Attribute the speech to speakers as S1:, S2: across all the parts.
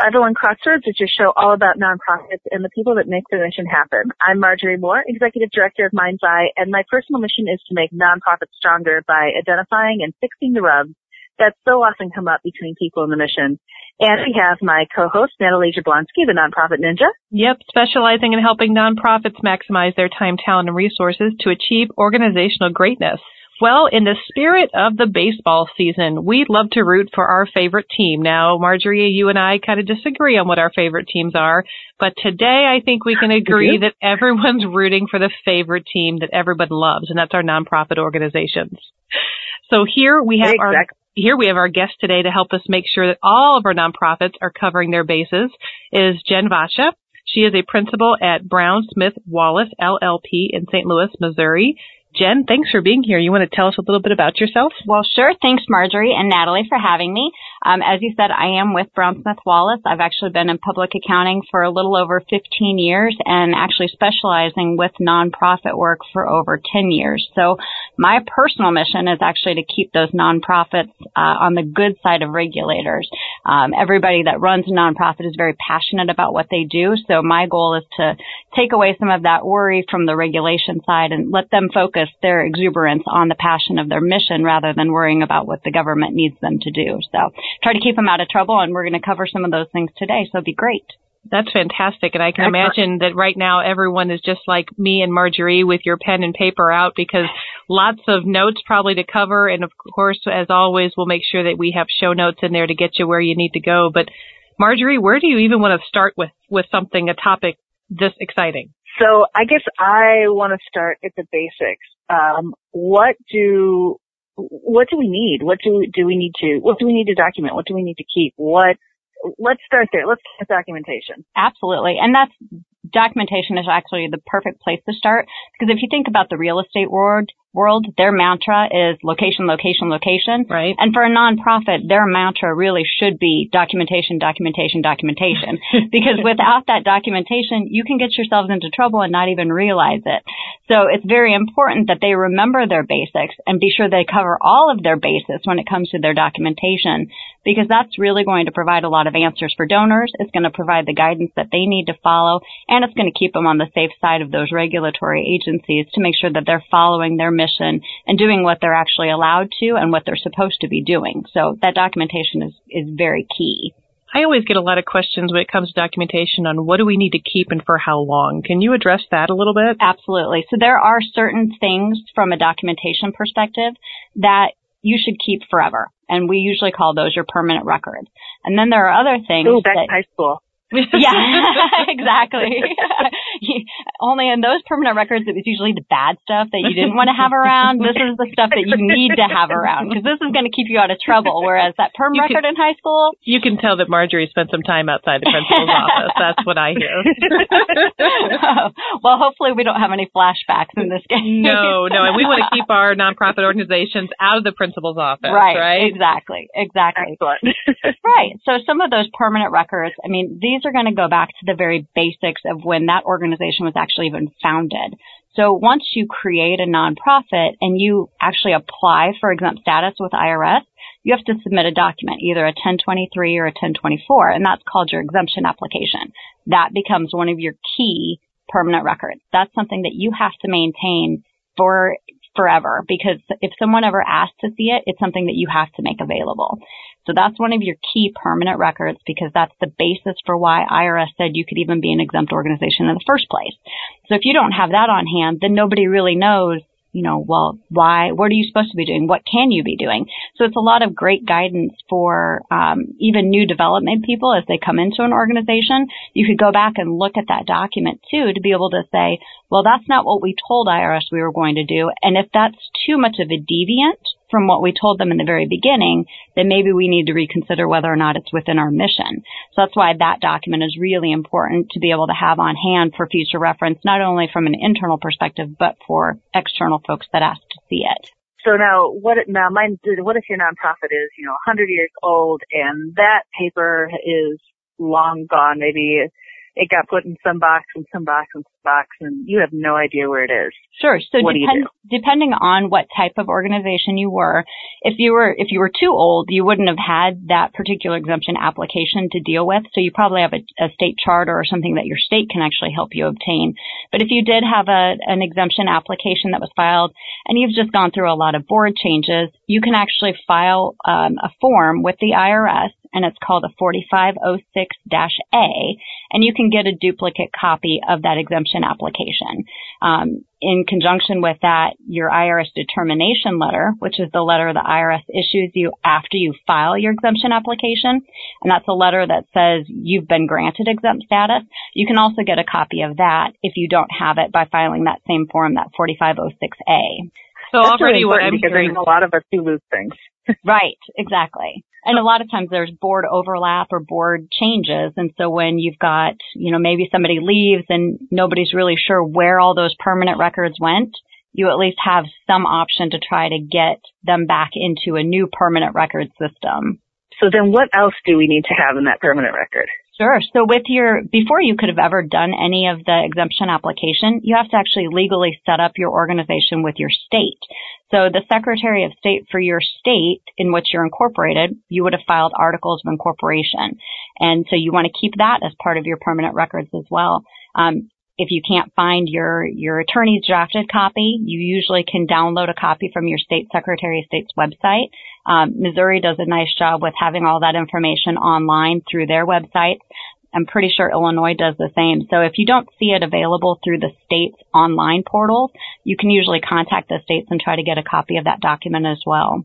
S1: 501 Crossroads is your show all about nonprofits and the people that make the mission happen. I'm Marjorie Moore, Executive Director of Mind's Eye, and my personal mission is to make nonprofits stronger by identifying and fixing the rubs that so often come up between people in the mission. And we have my co-host, Natalie Jablonski, the Nonprofit Ninja.
S2: Yep, specializing in helping nonprofits maximize their time, talent, and resources to achieve organizational greatness. Well, in the spirit of the baseball season, we'd love to root for our favorite team. Now, Marjorie, you and I kind of disagree on what our favorite teams are, but today I think we can agree that everyone's rooting for the favorite team that everybody loves, and that's our nonprofit organizations. So here we have exactly. our here we have our guest today to help us make sure that all of our nonprofits are covering their bases is Jen Vacha. She is a principal at Brown Smith Wallace LLP in St. Louis, Missouri. Jen, thanks for being here. You want to tell us a little bit about yourself?
S3: Well, sure. Thanks, Marjorie and Natalie, for having me. Um, as you said, I am with Brown Smith Wallace. I've actually been in public accounting for a little over 15 years and actually specializing with nonprofit work for over 10 years. So my personal mission is actually to keep those nonprofits uh, on the good side of regulators. Um, everybody that runs a nonprofit is very passionate about what they do. So my goal is to take away some of that worry from the regulation side and let them focus their exuberance on the passion of their mission rather than worrying about what the government needs them to do. So try to keep them out of trouble and we're going to cover some of those things today. So it'd be great.
S2: That's fantastic. And I can imagine that right now everyone is just like me and Marjorie with your pen and paper out because lots of notes probably to cover. And of course, as always, we'll make sure that we have show notes in there to get you where you need to go. But Marjorie, where do you even want to start with, with something, a topic this exciting?
S1: So I guess I want to start at the basics. Um, what do what do we need? What do do we need to what do we need to document? What do we need to keep? What let's start there. Let's start documentation.
S3: Absolutely. And that's documentation is actually the perfect place to start because if you think about the real estate world, world, their mantra is location, location, location.
S2: Right.
S3: And for a nonprofit, their mantra really should be documentation, documentation, documentation. because without that documentation, you can get yourselves into trouble and not even realize it. So it's very important that they remember their basics and be sure they cover all of their bases when it comes to their documentation because that's really going to provide a lot of answers for donors. It's going to provide the guidance that they need to follow and it's going to keep them on the safe side of those regulatory agencies to make sure that they're following their mission and doing what they're actually allowed to and what they're supposed to be doing. So that documentation is, is very key.
S2: I always get a lot of questions when it comes to documentation on what do we need to keep and for how long. Can you address that a little bit?
S3: Absolutely. So there are certain things from a documentation perspective that you should keep forever. And we usually call those your permanent records. And then there are other things
S1: Ooh, back
S3: that,
S1: high school
S3: yeah, exactly. Only in those permanent records, it was usually the bad stuff that you didn't want to have around. This is the stuff that you need to have around because this is going to keep you out of trouble. Whereas that perm you record can, in high school,
S2: you can tell that Marjorie spent some time outside the principal's office. That's what I hear.
S3: well, hopefully we don't have any flashbacks in this case.
S2: no, no, and we want to keep our nonprofit organizations out of the principal's office.
S3: Right.
S2: Right.
S3: Exactly. Exactly. right. So some of those permanent records. I mean, these these are going to go back to the very basics of when that organization was actually even founded. So once you create a nonprofit and you actually apply for exempt status with IRS, you have to submit a document, either a 1023 or a 1024, and that's called your exemption application. That becomes one of your key permanent records. That's something that you have to maintain for forever because if someone ever asks to see it, it's something that you have to make available. So that's one of your key permanent records because that's the basis for why IRS said you could even be an exempt organization in the first place. So if you don't have that on hand, then nobody really knows you know, well, why, what are you supposed to be doing? What can you be doing? So it's a lot of great guidance for um, even new development people as they come into an organization. You could go back and look at that document too to be able to say, well, that's not what we told IRS we were going to do. And if that's too much of a deviant from what we told them in the very beginning, then maybe we need to reconsider whether or not it's within our mission. So that's why that document is really important to be able to have on hand for future reference, not only from an internal perspective, but for external folks that ask to see it.
S1: So now, what now? What if your nonprofit is, you know, 100 years old and that paper is long gone? Maybe it got put in some box and some box and some box and you have no idea where it is.
S3: Sure. So
S1: what
S3: depend, depending on what type of organization you were, if you were if you were too old, you wouldn't have had that particular exemption application to deal with. So you probably have a, a state charter or something that your state can actually help you obtain. But if you did have a an exemption application that was filed and you've just gone through a lot of board changes, you can actually file um, a form with the IRS and it's called a 4506-A, and you can get a duplicate copy of that exemption application. Um, in conjunction with that, your IRS determination letter, which is the letter the IRS issues you after you file your exemption application, and that's a letter that says you've been granted exempt status. You can also get a copy of that if you don't have it by filing that same form, that 4506A.
S1: So That's already really what I'm because hearing, there's a lot of us who lose things.
S3: right, exactly. And a lot of times there's board overlap or board changes. And so when you've got, you know, maybe somebody leaves and nobody's really sure where all those permanent records went, you at least have some option to try to get them back into a new permanent record system.
S1: So then what else do we need to have in that permanent record?
S3: Sure. So with your, before you could have ever done any of the exemption application, you have to actually legally set up your organization with your state. So the Secretary of State for your state in which you're incorporated, you would have filed articles of incorporation. And so you want to keep that as part of your permanent records as well. Um, if you can't find your, your attorney's drafted copy, you usually can download a copy from your state secretary of state's website. Um, Missouri does a nice job with having all that information online through their website. I'm pretty sure Illinois does the same. So if you don't see it available through the state's online portals, you can usually contact the states and try to get a copy of that document as well.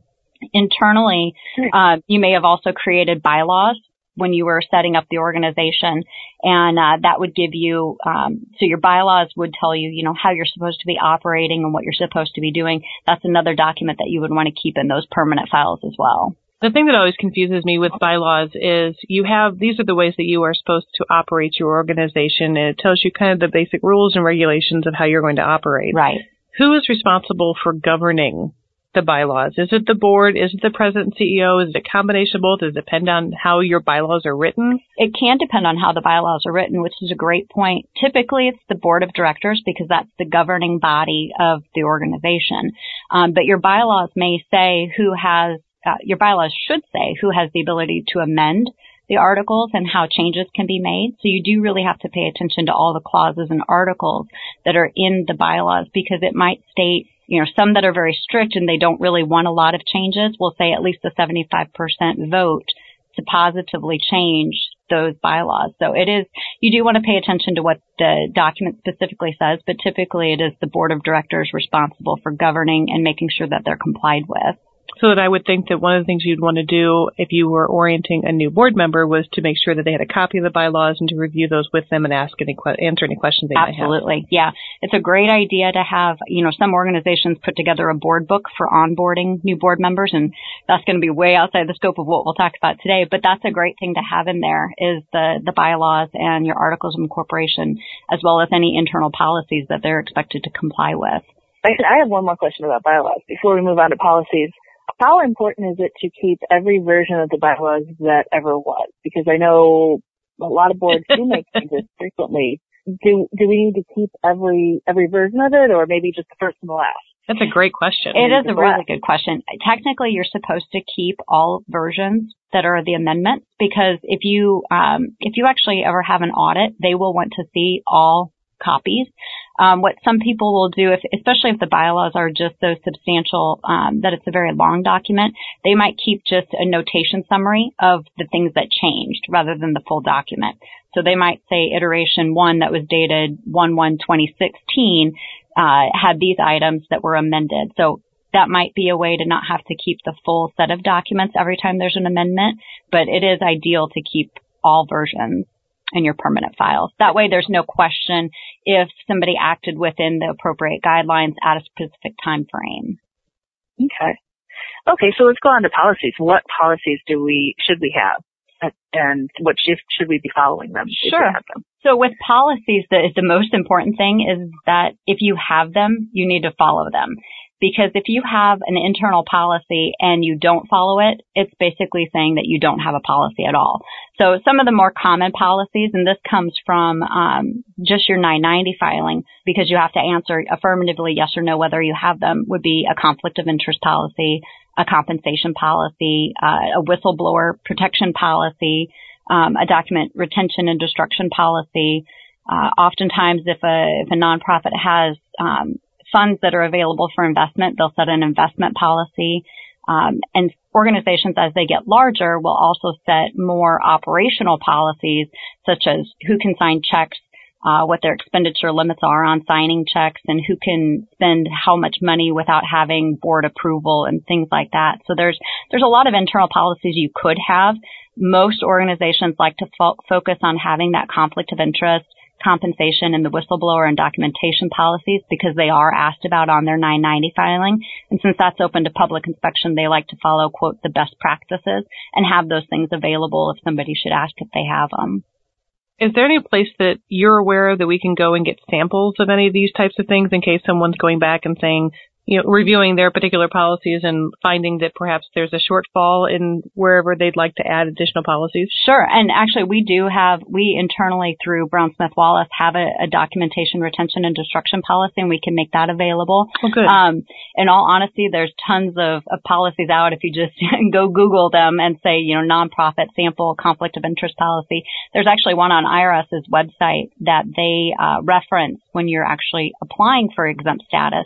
S3: Internally, uh, you may have also created bylaws when you were setting up the organization, and uh, that would give you um, so your bylaws would tell you you know how you're supposed to be operating and what you're supposed to be doing. That's another document that you would want to keep in those permanent files as well.
S2: The thing that always confuses me with bylaws is you have these are the ways that you are supposed to operate your organization, and it tells you kind of the basic rules and regulations of how you're going to operate.
S3: Right.
S2: Who is responsible for governing the bylaws? Is it the board? Is it the president and CEO? Is it a combination of both? Does it depend on how your bylaws are written?
S3: It can depend on how the bylaws are written, which is a great point. Typically, it's the board of directors because that's the governing body of the organization. Um, but your bylaws may say who has, uh, your bylaws should say who has the ability to amend the articles and how changes can be made. So you do really have to pay attention to all the clauses and articles that are in the bylaws because it might state you know, some that are very strict and they don't really want a lot of changes will say at least a 75% vote to positively change those bylaws. So it is, you do want to pay attention to what the document specifically says, but typically it is the board of directors responsible for governing and making sure that they're complied with.
S2: So that I would think that one of the things you'd want to do if you were orienting a new board member was to make sure that they had a copy of the bylaws and to review those with them and ask any answer any questions they
S3: Absolutely.
S2: might
S3: have. Absolutely. Yeah. It's a great idea to have, you know, some organizations put together a board book for onboarding new board members and that's going to be way outside the scope of what we'll talk about today, but that's a great thing to have in there is the the bylaws and your articles of incorporation as well as any internal policies that they're expected to comply with.
S1: I have one more question about bylaws before we move on to policies. How important is it to keep every version of the bylaws that ever was? Because I know a lot of boards do make changes frequently. Do do we need to keep every every version of it, or maybe just the first and the last?
S2: That's a great question.
S3: It is a really good question. Technically, you're supposed to keep all versions that are the amendments because if you um, if you actually ever have an audit, they will want to see all copies. Um, what some people will do, if, especially if the bylaws are just so substantial um, that it's a very long document, they might keep just a notation summary of the things that changed rather than the full document. So they might say iteration one that was dated 1-1-2016 uh, had these items that were amended. So that might be a way to not have to keep the full set of documents every time there's an amendment, but it is ideal to keep all versions in your permanent files. That way there's no question if somebody acted within the appropriate guidelines at a specific time frame.
S1: Okay. Okay, so let's go on to policies. What policies do we, should we have? And what shift should we be following them?
S3: Sure.
S1: Them?
S3: So with policies, the, the most important thing is that if you have them, you need to follow them. Because if you have an internal policy and you don't follow it, it's basically saying that you don't have a policy at all. So some of the more common policies, and this comes from um, just your 990 filing, because you have to answer affirmatively yes or no whether you have them, would be a conflict of interest policy, a compensation policy, uh, a whistleblower protection policy, um, a document retention and destruction policy. Uh, oftentimes, if a if a nonprofit has um, funds that are available for investment, they'll set an investment policy. Um, and organizations, as they get larger, will also set more operational policies, such as who can sign checks, uh, what their expenditure limits are on signing checks, and who can spend how much money without having board approval and things like that. So there's there's a lot of internal policies you could have. Most organizations like to fo- focus on having that conflict of interest compensation and the whistleblower and documentation policies because they are asked about on their 990 filing. And since that's open to public inspection, they like to follow, quote, the best practices and have those things available if somebody should ask if they have them.
S2: Is there any place that you're aware of that we can go and get samples of any of these types of things in case someone's going back and saying, you know, reviewing their particular policies and finding that perhaps there's a shortfall in wherever they'd like to add additional policies?
S3: Sure. And actually, we do have, we internally through Brown Smith Wallace have a, a documentation retention and destruction policy, and we can make that available.
S2: Oh, good.
S3: Um, in all honesty, there's tons of, of policies out. If you just go Google them and say, you know, nonprofit sample conflict of interest policy, there's actually one on IRS's website that they uh, reference when you're actually applying for exempt status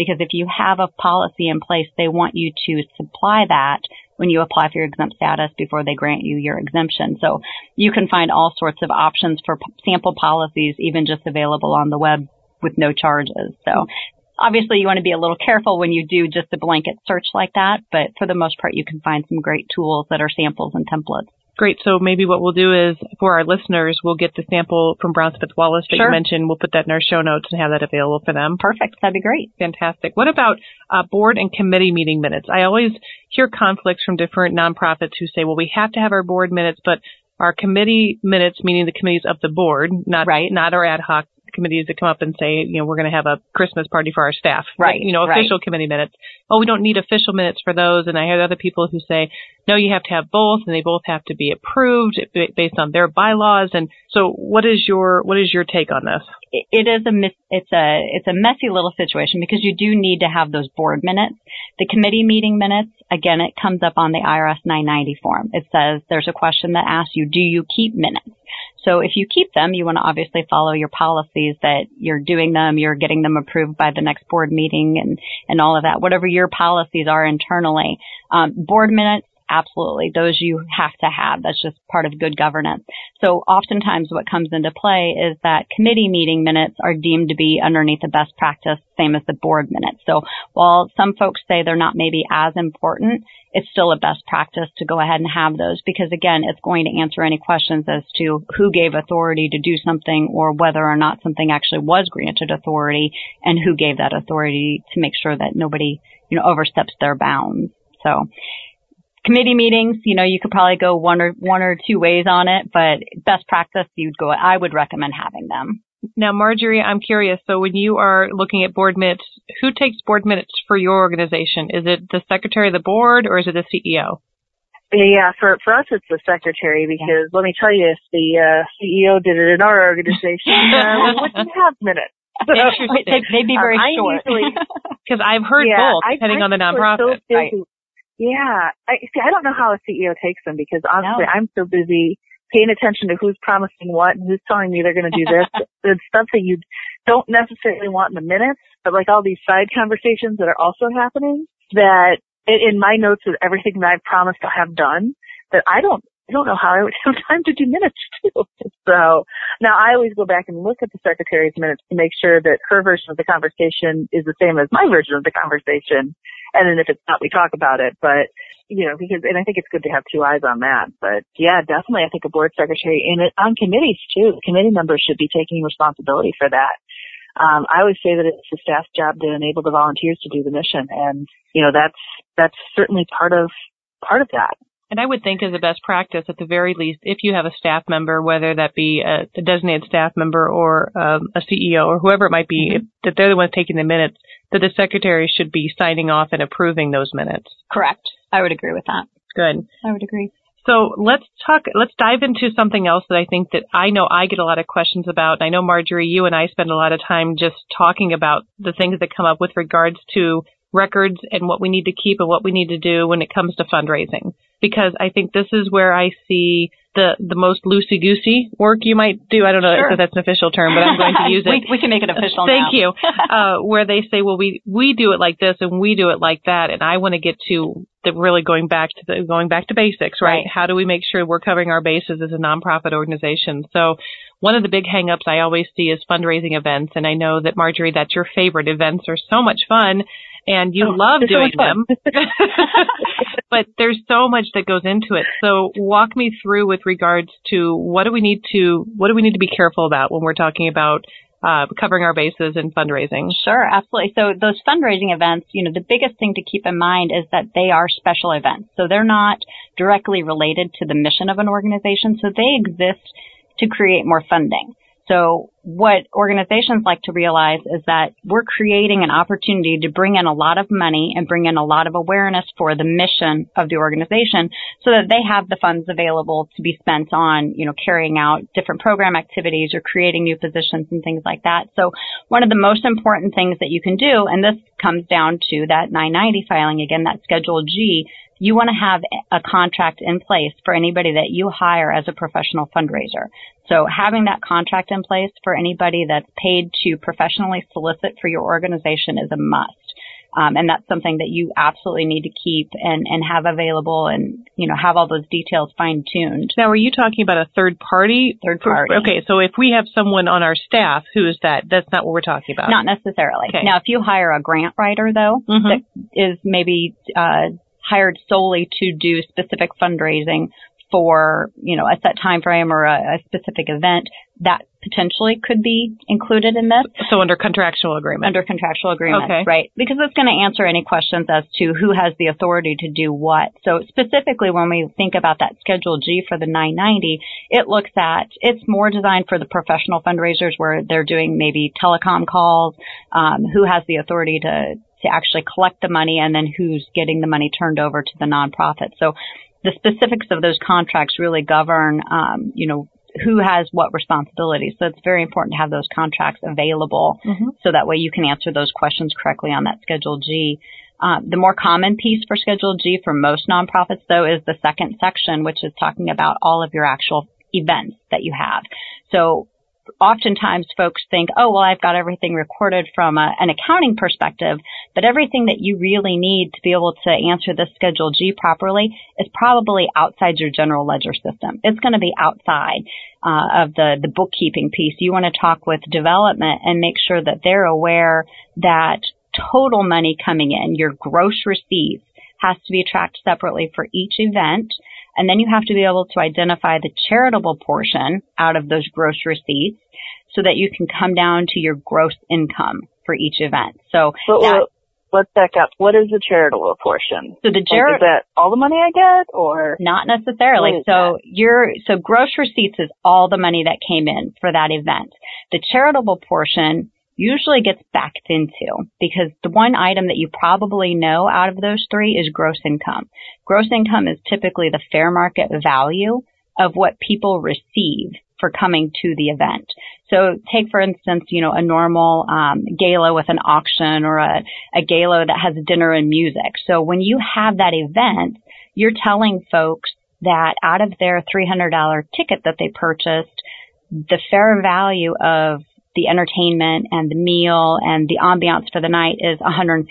S3: because if you have a policy in place, they want you to supply that when you apply for your exempt status before they grant you your exemption. So you can find all sorts of options for sample policies, even just available on the web with no charges. So obviously you want to be a little careful when you do just a blanket search like that, but for the most part you can find some great tools that are samples and templates.
S2: Great. So maybe what we'll do is for our listeners, we'll get the sample from Brown Smith Wallace that
S3: sure.
S2: you mentioned. We'll put that in our show notes and have that available for them.
S3: Perfect. That'd be great.
S2: Fantastic. What about uh, board and committee meeting minutes? I always hear conflicts from different nonprofits who say, well, we have to have our board minutes, but our committee minutes, meaning the committees of the board, not
S3: right.
S2: not our ad hoc committees that come up and say, you know, we're going to have a Christmas party for our staff.
S3: Right.
S2: you know, official
S3: right.
S2: committee minutes. Oh, we don't need official minutes for those. And I hear other people who say, no, you have to have both and they both have to be approved based on their bylaws. And so what is your, what is your take on this?
S3: It is a, it's a, it's a messy little situation because you do need to have those board minutes. The committee meeting minutes, again, it comes up on the IRS 990 form. It says there's a question that asks you, do you keep minutes? So if you keep them, you want to obviously follow your policies that you're doing them, you're getting them approved by the next board meeting and, and all of that, whatever your policies are internally. Um, board minutes, absolutely. Those you have to have. That's just part of good governance. So oftentimes what comes into play is that committee meeting minutes are deemed to be underneath the best practice, same as the board minutes. So while some folks say they're not maybe as important, it's still a best practice to go ahead and have those because again, it's going to answer any questions as to who gave authority to do something or whether or not something actually was granted authority and who gave that authority to make sure that nobody, you know, oversteps their bounds. So committee meetings, you know, you could probably go one or one or two ways on it, but best practice you'd go I would recommend having them.
S2: Now, Marjorie, I'm curious. So when you are looking at board minutes, who takes board minutes for your organization? Is it the secretary of the board or is it the CEO?
S1: Yeah, for for us it's the secretary because yeah. let me tell you, if the uh, CEO did it in our organization, uh, we wouldn't have minutes.
S3: they, would be very um, short.
S2: Because I've heard
S1: yeah,
S2: both, depending
S1: I,
S2: on the nonprofit.
S1: So right. Yeah, I see. I don't know how a CEO takes them because honestly, no. I'm so busy paying attention to who's promising what and who's telling me they're going to do this. it's stuff that you don't necessarily want in the minutes, but like all these side conversations that are also happening that in my notes of everything that I've promised to have done that I don't I don't know how I would have time to do minutes too. So now I always go back and look at the secretary's minutes to make sure that her version of the conversation is the same as my version of the conversation. And then if it's not, we talk about it. But you know, because and I think it's good to have two eyes on that. But yeah, definitely, I think a board secretary and it, on committees too. Committee members should be taking responsibility for that. Um, I always say that it's the staff's job to enable the volunteers to do the mission, and you know that's that's certainly part of part of that.
S2: And I would think as a best practice, at the very least, if you have a staff member, whether that be a, a designated staff member or um, a CEO or whoever it might be, mm-hmm. if, that they're the ones taking the minutes, that the secretary should be signing off and approving those minutes.
S3: Correct. I would agree with that.
S2: Good.
S3: I would agree.
S2: So let's talk, let's dive into something else that I think that I know I get a lot of questions about. And I know Marjorie, you and I spend a lot of time just talking about the things that come up with regards to records and what we need to keep and what we need to do when it comes to fundraising. Because I think this is where I see the the most loosey goosey work you might do. I don't know sure. if that's an official term, but I'm going to use it.
S3: we, we, can make it official.
S2: Thank
S3: now.
S2: you. uh, where they say, well, we we do it like this and we do it like that, and I want to get to the really going back to the going back to basics, right? right? How do we make sure we're covering our bases as a nonprofit organization? So. One of the big hangups I always see is fundraising events, and I know that Marjorie, that's your favorite. Events are so much fun, and you oh, love doing so them. but there's so much that goes into it. So walk me through with regards to what do we need to what do we need to be careful about when we're talking about uh, covering our bases in fundraising.
S3: Sure, absolutely. So those fundraising events, you know, the biggest thing to keep in mind is that they are special events. So they're not directly related to the mission of an organization. So they exist to create more funding. So what organizations like to realize is that we're creating an opportunity to bring in a lot of money and bring in a lot of awareness for the mission of the organization so that they have the funds available to be spent on, you know, carrying out different program activities or creating new positions and things like that. So one of the most important things that you can do, and this comes down to that 990 filing again, that Schedule G, you want to have a contract in place for anybody that you hire as a professional fundraiser. So having that contract in place for anybody that's paid to professionally solicit for your organization is a must. Um, and that's something that you absolutely need to keep and, and have available and, you know, have all those details fine tuned.
S2: Now, are you talking about a third party?
S3: Third party.
S2: Okay, so if we have someone on our staff, who is that? That's not what we're talking about.
S3: Not necessarily. Okay. Now, if you hire a grant writer, though, mm-hmm. that is maybe, uh, hired solely to do specific fundraising for, you know, a set time frame or a, a, specific event, that potentially could be included in this.
S2: So under contractual agreement.
S3: Under contractual agreement,
S2: okay.
S3: right? Because it's going to answer any questions as to who has the authority to do what. So specifically when we think about that Schedule G for the 990, it looks at, it's more designed for the professional fundraisers where they're doing maybe telecom calls, um, who has the authority to to actually collect the money and then who's getting the money turned over to the nonprofit. So the specifics of those contracts really govern, um, you know, who has what responsibilities. So it's very important to have those contracts available mm-hmm. so that way you can answer those questions correctly on that Schedule G. Uh, the more common piece for Schedule G for most nonprofits, though, is the second section, which is talking about all of your actual events that you have. So oftentimes folks think, oh, well, I've got everything recorded from a, an accounting perspective, but everything that you really need to be able to answer this Schedule G properly is probably outside your general ledger system. It's going to be outside uh, of the, the bookkeeping piece. You want to talk with development and make sure that they're aware that total money coming in, your gross receipts, has to be tracked separately for each event and then you have to be able to identify the charitable portion out of those gross receipts so that you can come down to your gross income for each event. So
S1: but, that, let's back up. What is the charitable portion?
S3: So the charitable like,
S1: is that all the money I get or
S3: not necessarily. So that? your so gross receipts is all the money that came in for that event. The charitable portion usually gets backed into because the one item that you probably know out of those three is gross income. Gross income is typically the fair market value of what people receive for coming to the event. So take for instance, you know, a normal um, gala with an auction or a, a gala that has dinner and music. So when you have that event, you're telling folks that out of their $300 ticket that they purchased, the fair value of the entertainment and the meal and the ambiance for the night is $150.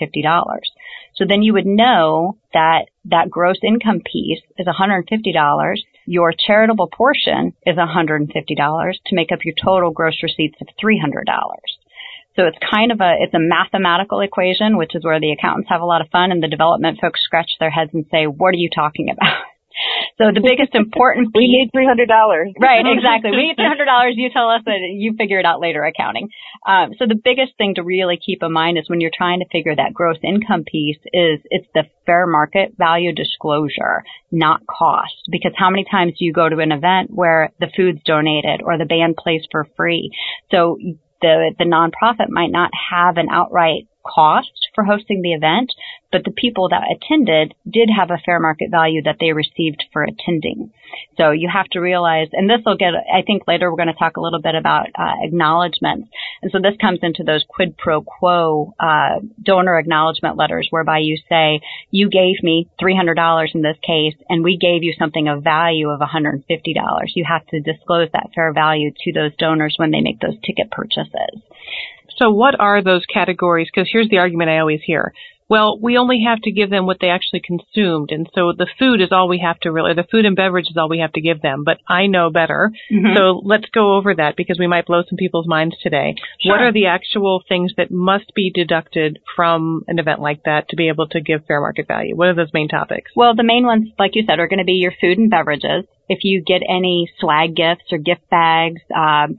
S3: So then you would know that that gross income piece is $150. Your charitable portion is $150 to make up your total gross receipts of $300. So it's kind of a, it's a mathematical equation, which is where the accountants have a lot of fun and the development folks scratch their heads and say, what are you talking about? So the biggest important
S1: piece. we need three hundred dollars.
S3: right, exactly. We need three hundred dollars. You tell us that you figure it out later accounting. Um, so the biggest thing to really keep in mind is when you're trying to figure that gross income piece is it's the fair market value disclosure, not cost. Because how many times do you go to an event where the food's donated or the band plays for free? So the the nonprofit might not have an outright cost for hosting the event, but the people that attended did have a fair market value that they received for attending. So you have to realize, and this will get, I think later we're going to talk a little bit about uh, acknowledgments. And so this comes into those quid pro quo uh, donor acknowledgement letters whereby you say, you gave me $300 in this case, and we gave you something of value of $150. You have to disclose that fair value to those donors when they make those ticket purchases.
S2: So what are those categories? Because here's the argument I always hear. Well, we only have to give them what they actually consumed, and so the food is all we have to really, the food and beverage is all we have to give them. But I know better, mm-hmm. so let's go over that because we might blow some people's minds today. Sure. What are the actual things that must be deducted from an event like that to be able to give fair market value? What are those main topics?
S3: Well, the main ones, like you said, are going to be your food and beverages. If you get any swag gifts or gift bags, um,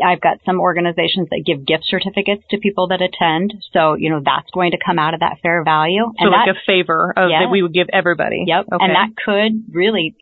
S3: I've got some organizations that give gift certificates to people that attend. So, you know, that's going to come out of that fair value.
S2: So and like that, a favor of, that we would give everybody.
S3: Yep. Okay. And that could really,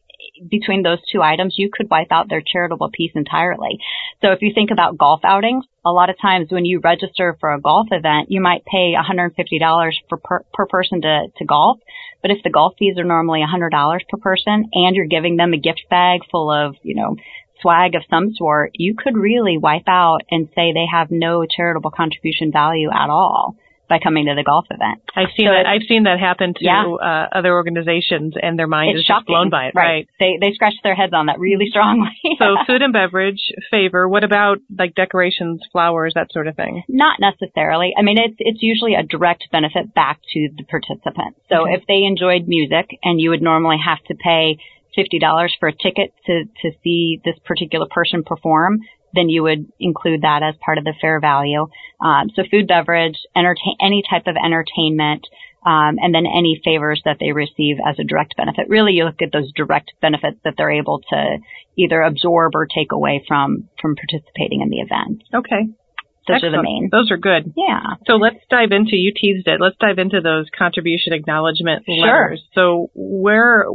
S3: between those two items, you could wipe out their charitable piece entirely. So if you think about golf outings, a lot of times when you register for a golf event, you might pay $150 for per, per person to, to golf. But if the golf fees are normally $100 per person and you're giving them a gift bag full of, you know, swag of some sort, you could really wipe out and say they have no charitable contribution value at all by coming to the golf event.
S2: I've seen so that. I've seen that happen to yeah. uh, other organizations, and their mind
S3: it's
S2: is
S3: shocking.
S2: just blown by it.
S3: Right. right. They they scratch their heads on that really strongly.
S2: so food and beverage favor. What about like decorations, flowers, that sort of thing?
S3: Not necessarily. I mean, it's it's usually a direct benefit back to the participant. So okay. if they enjoyed music, and you would normally have to pay $50 for a ticket to, to see this particular person perform, then you would include that as part of the fair value. Um, so food, beverage, entertain, any type of entertainment, um, and then any favors that they receive as a direct benefit. Really, you look at those direct benefits that they're able to either absorb or take away from from participating in the event.
S2: Okay.
S3: Those Excellent. are the main.
S2: Those are good.
S3: Yeah.
S2: So let's dive into you teased it. Let's dive into those contribution acknowledgement
S3: sure.
S2: letters. So where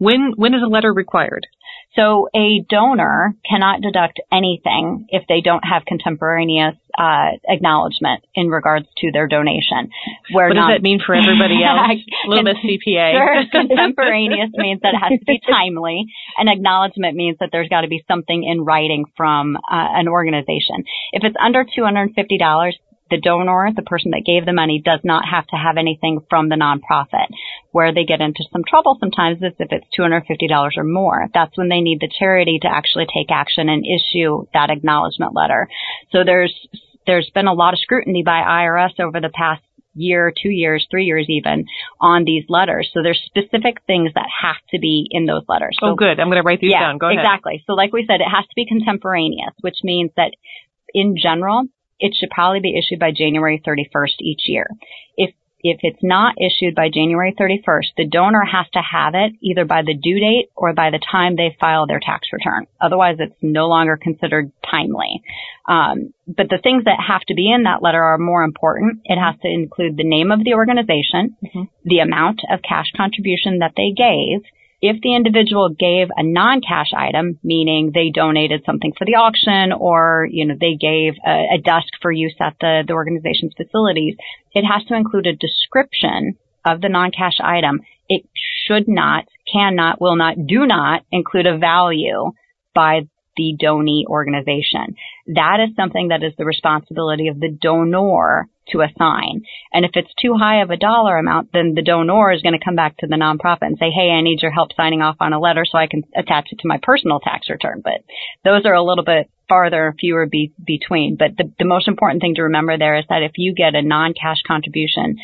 S2: when when is a letter required?
S3: So a donor cannot deduct anything if they don't have contemporaneous uh, acknowledgement in regards to their donation.
S2: Where what does that mean for everybody else? Little Miss CPA.
S3: Sure, contemporaneous means that it has to be timely, and acknowledgement means that there's got to be something in writing from uh, an organization. If it's under two hundred and fifty dollars, the donor, the person that gave the money, does not have to have anything from the nonprofit. Where they get into some trouble sometimes is if it's $250 or more. That's when they need the charity to actually take action and issue that acknowledgement letter. So there's there's been a lot of scrutiny by IRS over the past year, two years, three years even on these letters. So there's specific things that have to be in those letters.
S2: Oh, so, oh, good. I'm going to write these
S3: yeah,
S2: down. Go ahead.
S3: Exactly. So like we said, it has to be contemporaneous, which means that in general, it should probably be issued by January 31st each year. If if it's not issued by January 31st, the donor has to have it either by the due date or by the time they file their tax return. Otherwise, it's no longer considered timely. Um, but the things that have to be in that letter are more important. It has to include the name of the organization, mm-hmm. the amount of cash contribution that they gave, if the individual gave a non-cash item, meaning they donated something for the auction or, you know, they gave a, a desk for use at the, the organization's facilities, it has to include a description of the non-cash item. It should not, cannot, will not, do not include a value by the donee organization. That is something that is the responsibility of the donor to assign. And if it's too high of a dollar amount, then the donor is going to come back to the nonprofit and say, hey, I need your help signing off on a letter so I can attach it to my personal tax return. But those are a little bit farther, fewer be- between. But the, the most important thing to remember there is that if you get a non-cash contribution,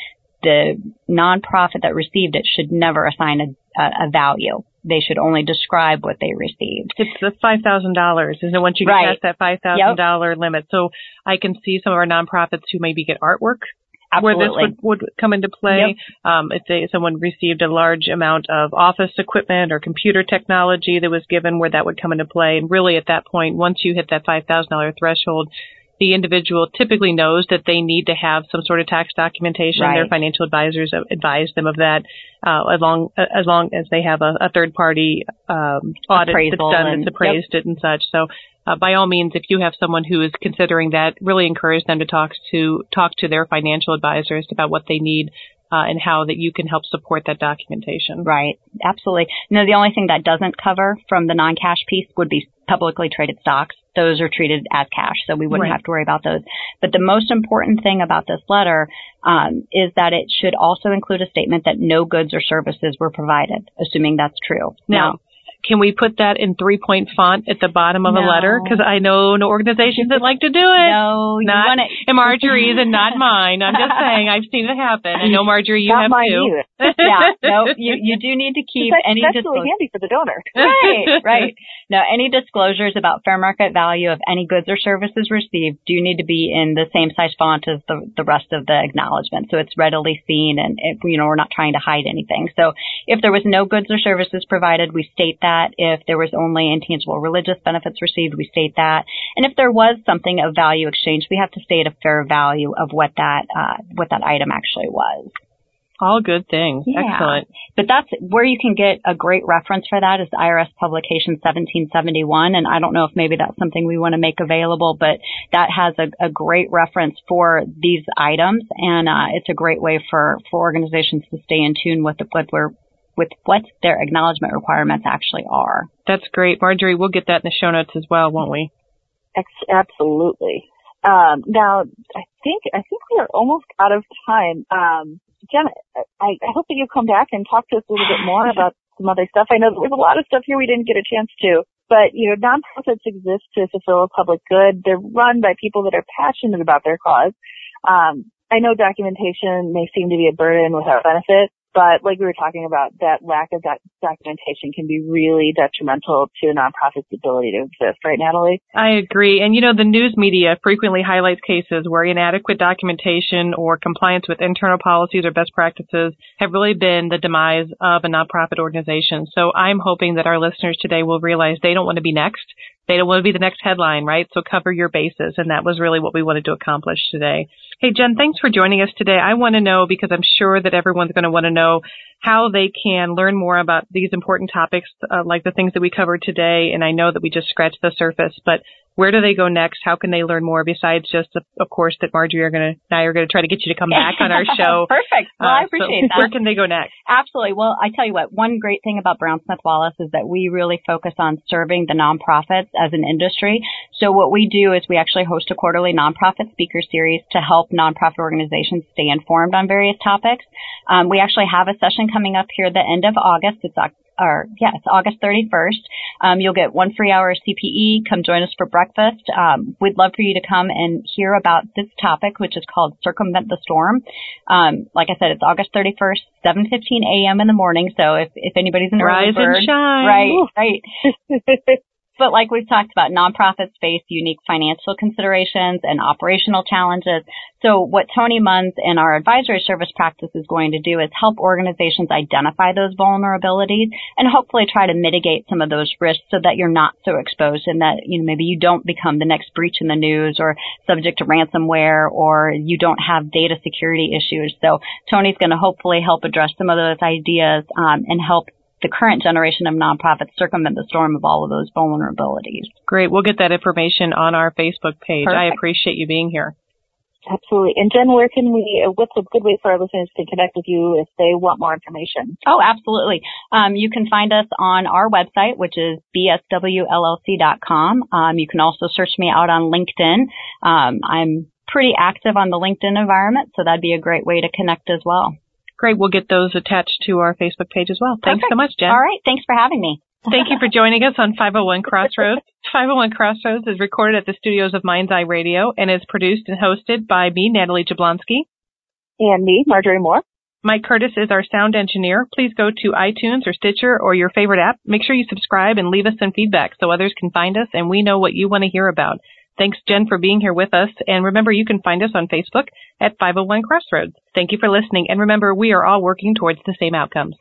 S3: the nonprofit that received it should never assign a, a, a value they should only describe what they received.
S2: It's the five thousand dollars, isn't it? Once you get right. past that five thousand dollar limit, so I can see some of our nonprofits who maybe get artwork
S3: Absolutely.
S2: where this would, would come into play. Yep. Um, if they, someone received a large amount of office equipment or computer technology that was given, where that would come into play. And really, at that point, once you hit that five thousand dollar threshold, the individual typically knows that they need to have some sort of tax documentation.
S3: Right.
S2: Their financial advisors advise them of that, uh, as long as long as they have a, a third party um, audit
S3: Appraisal
S2: that's done
S3: and,
S2: that's appraised
S3: yep.
S2: it and such. So, uh, by all means, if you have someone who is considering that, really encourage them to talk to talk to their financial advisors about what they need uh, and how that you can help support that documentation.
S3: Right. Absolutely. No, the only thing that doesn't cover from the non-cash piece would be publicly traded stocks. Those are treated as cash, so we wouldn't
S2: Right.
S3: have to worry about those. But the most important thing about this letter um, is that it should also include a statement that no goods or services were provided, assuming that's true.
S2: Now, can we put that in three point font at the bottom of a letter? Because I know no organizations that like to do it.
S3: no, you
S2: not
S3: want to.
S2: and Marjorie's and not mine. I'm just saying I've seen it happen. I know Marjorie, you
S1: Not
S2: have
S1: mine
S2: too.
S1: either.
S3: yeah, no, you you do need to keep
S1: That's,
S3: any
S1: that's
S3: disclosure.
S1: really handy for the donor.
S3: right, right. Now, any disclosures about fair market value of any goods or services received do need to be in the same size font as the, the rest of the acknowledgement, so it's readily seen, and it, you know we're not trying to hide anything. So, if there was no goods or services provided, we state that. If there was only intangible religious benefits received, we state that. And if there was something of value exchanged, we have to state a fair value of what that uh, what that item actually was.
S2: All good things.
S3: Yeah.
S2: Excellent.
S3: But that's where you can get a great reference for that is the IRS publication 1771. And I don't know if maybe that's something we want to make available, but that has a, a great reference for these items. And, uh, it's a great way for, for organizations to stay in tune with the, what we're, with what their acknowledgement requirements actually are.
S2: That's great. Marjorie, we'll get that in the show notes as well, won't we?
S1: Absolutely. Um, now, I think I think we are almost out of time. Um, Jen, I, I hope that you come back and talk to us a little bit more about some other stuff. I know that there's a lot of stuff here we didn't get a chance to, but you know, nonprofits exist to fulfill a public good. They're run by people that are passionate about their cause. Um, I know documentation may seem to be a burden without benefit, but like we were talking about, that lack of doc- documentation can be really detrimental to a nonprofit's ability to exist, right, Natalie?
S2: I agree. And you know, the news media frequently highlights cases where inadequate documentation or compliance with internal policies or best practices have really been the demise of a nonprofit organization. So I'm hoping that our listeners today will realize they don't want to be next. They don't want to be the next headline, right? So cover your bases. And that was really what we wanted to accomplish today. Hey, Jen, thanks for joining us today. I want to know because I'm sure that everyone's going to want to know how they can learn more about these important topics, uh, like the things that we covered today. And I know that we just scratched the surface, but where do they go next? How can they learn more besides just, of, course, that Marjorie are going to, and I are going to try to get you to come back on our show.
S3: Perfect. Well,
S2: Uh,
S3: I
S2: so
S3: appreciate that.
S2: Where can they go next?
S3: Absolutely. Well, I tell you what, one great thing about Brown Smith Wallace is that we really focus on serving the nonprofits as an industry. So what we do is we actually host a quarterly nonprofit speaker series to help nonprofit organizations stay informed on various topics. Um, we actually have a session coming up here at the end of August. It's or yeah, it's August 31st. Um, you'll get one free hour of CPE. Come join us for breakfast. Um, we'd love for you to come and hear about this topic, which is called Circumvent the Storm. Um, like I said, it's August 31st, 7:15 a.m. in the morning. So if if anybody's an early
S2: Rise
S3: bird,
S2: and shine.
S3: right, right. But like we've talked about, nonprofits face unique financial considerations and operational challenges. So what Tony Munns in our advisory service practice is going to do is help organizations identify those vulnerabilities and hopefully try to mitigate some of those risks so that you're not so exposed and that, you know, maybe you don't become the next breach in the news or subject to ransomware or you don't have data security issues. So Tony's going to hopefully help address some of those ideas um, and help the current generation of nonprofits circumvent the storm of all of those vulnerabilities.
S2: Great. We'll get that information on our Facebook page. I appreciate you being here.
S1: Absolutely. And Jen, where can we, uh, what's a good way for our listeners to connect with you if they want more information?
S3: Oh, absolutely. Um, you can find us on our website, which is bswllc.com. Um, you can also search me out on LinkedIn. Um, I'm pretty active on the LinkedIn environment, so that'd be a great way to connect as well.
S2: Great. We'll get those attached to our Facebook page as well. Thanks so much, Jen.
S3: All right. Thanks for having me.
S2: Thank you for joining us on 501 Crossroads. 501 Crossroads is recorded at the studios of Mind's Eye Radio and is produced and hosted by me, Natalie Jablonski.
S1: And me, Marjorie Moore.
S2: Mike Curtis is our sound engineer. Please go to iTunes or Stitcher or your favorite app. Make sure you subscribe and leave us some feedback so others can find us and we know what you want to hear about. Thanks, Jen, for being here with us. And remember, you can find us on Facebook at 501 Crossroads. Thank you for listening. And remember, we are all working towards the same outcomes.